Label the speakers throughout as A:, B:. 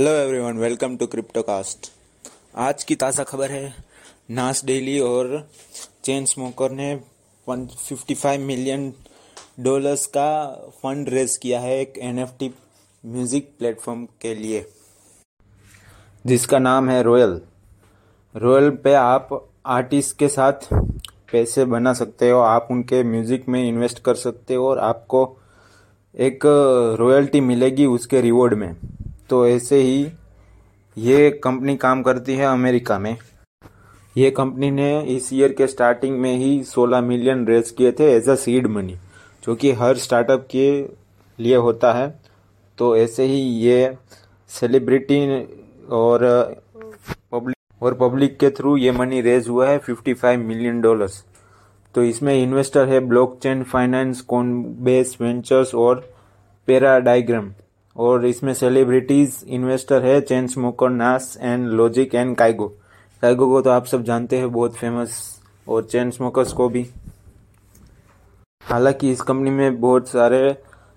A: Hello everyone welcome to cryptocast आज की ताज़ा खबर है नास डेली और चेन स्मोकर ने 155 मिलियन डॉलर्स का फंड रेज किया है एक एनएफटी म्यूज़िक प्लेटफॉर्म के लिए, जिसका नाम है रॉयल रॉयल पे आप आर्टिस्ट के साथ पैसे बना सकते हो, आप उनके म्यूज़िक में इन्वेस्ट कर सकते हो और आपको एक रॉयल्टी मिलेगी उसके रिवॉर्ड में। तो ऐसे ही ये कंपनी काम करती है अमेरिका में। ये कंपनी ने इस ईयर के स्टार्टिंग में ही 16 मिलियन रेज किए थे एज अ सीड मनी जो कि हर स्टार्टअप के लिए होता है। तो ऐसे ही ये सेलिब्रिटी और पब्लिक और पब्लिक के थ्रू ये मनी रेज हुआ है 55 मिलियन डॉलर्स तो इसमें इन्वेस्टर है ब्लॉकचेन फाइनेंस बेस वेंचर्स और पैराडाइग्राम और इसमें सेलिब्रिटीज इन्वेस्टर है chain smoker Nas and logic and Kygo Kygo को तो आप सब जानते हैं, बहुत फ़ेमस और चेन स्मोकर्स को भी। हालाँकि इस कंपनी में बहुत सारे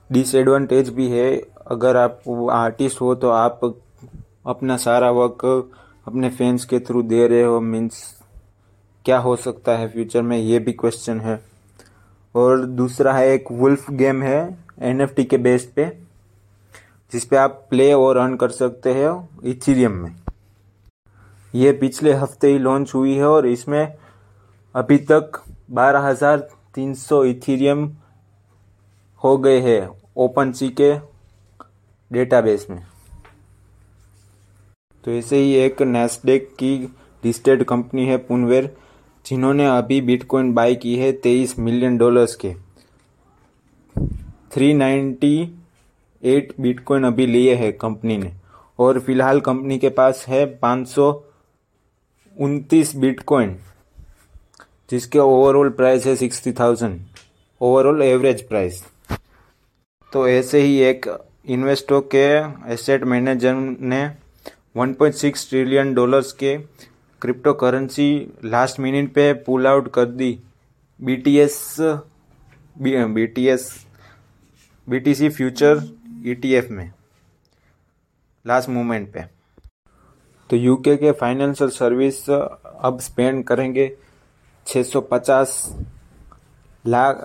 A: डिसएडवांटेज भी है। अगर आप आर्टिस्ट हो तो आप अपना सारा वर्क अपने फैंस के थ्रू दे रहे हो। मीन्स क्या हो सकता है फ्यूचर में, ये भी क्वेश्चन है। और दूसरा है, एक वुल्फ गेम है एनएफटी के बेस पे। जिस पे आप प्ले और अर्न कर सकते हैं इथीरियम में। ये पिछले हफ़्ते ही लॉन्च हुई है और इसमें अभी तक 12,300 इथीरियम हो गए हैं ओपन सी के डेटाबेस में। तो ऐसे ही एक नेस्डेक की लिस्टेड कंपनी है पुनवेर जिन्होंने अभी बिटकॉइन बाय की है तेईस मिलियन डॉलर्स के। थ्री नाइन्टी एट बिटकॉइन अभी लिए है कंपनी ने। और फ़िलहाल कंपनी के पास है पाँच सौ उनतीस बिटकॉइन, जिसके ओवरऑल प्राइस है sixty thousand overall average price तो ऐसे ही एक इन्वेस्टो के एसेट मैनेजर ने 1.6 ट्रिलियन डॉलर्स के क्रिप्टो करेंसी लास्ट मिनट पे पुल आउट कर दी। BTS BTS BTC future ETF में लास्ट मोमेंट पे। तो यूके के फाइनेंशियल सर्विस अब स्पेंड करेंगे 650 lakh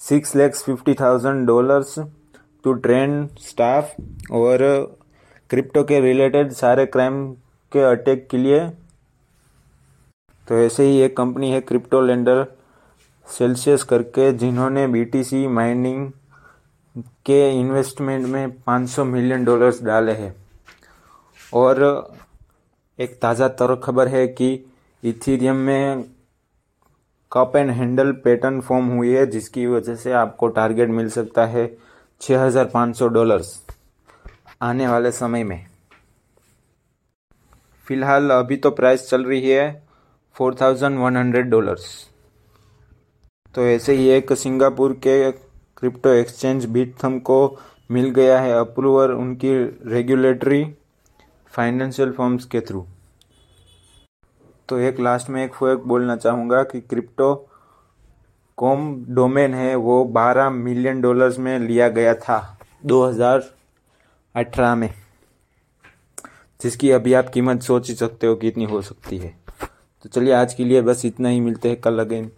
A: six lakhs fifty thousand dollars to train staff और क्रिप्टो के रिलेटेड सारे क्राइम के अटैक के लिए। तो ऐसे ही एक कंपनी है क्रिप्टो लेंडर सेल्सियस करके, जिन्होंने बीटीसी माइनिंग के इन्वेस्टमेंट में 500 मिलियन डॉलर्स डाले हैं। और एक ताज़ा तर खबर है कि इथीरियम में cup and handle pattern form हुई है, जिसकी वजह से आपको टारगेट मिल सकता है 6500 डॉलर्स आने वाले समय में। फ़िलहाल अभी तो प्राइस चल रही है 4100 डॉलर्स तो ऐसे ही एक सिंगापुर के क्रिप्टो एक्सचेंज बिटथम को मिल गया है अप्रूवल उनकी रेगुलेटरी फाइनेंशियल फर्म्स के थ्रू। तो एक लास्ट में एक फोक बोलना चाहूँगा कि क्रिप्टो कॉम डोमेन है, वो 12 मिलियन डॉलर्स में लिया गया था 2018 में, जिसकी अभी आप कीमत सोच ही सकते हो कितनी हो सकती है। तो चलिए, आज के लिए बस इतना ही, मिलते हैं कल अगेन।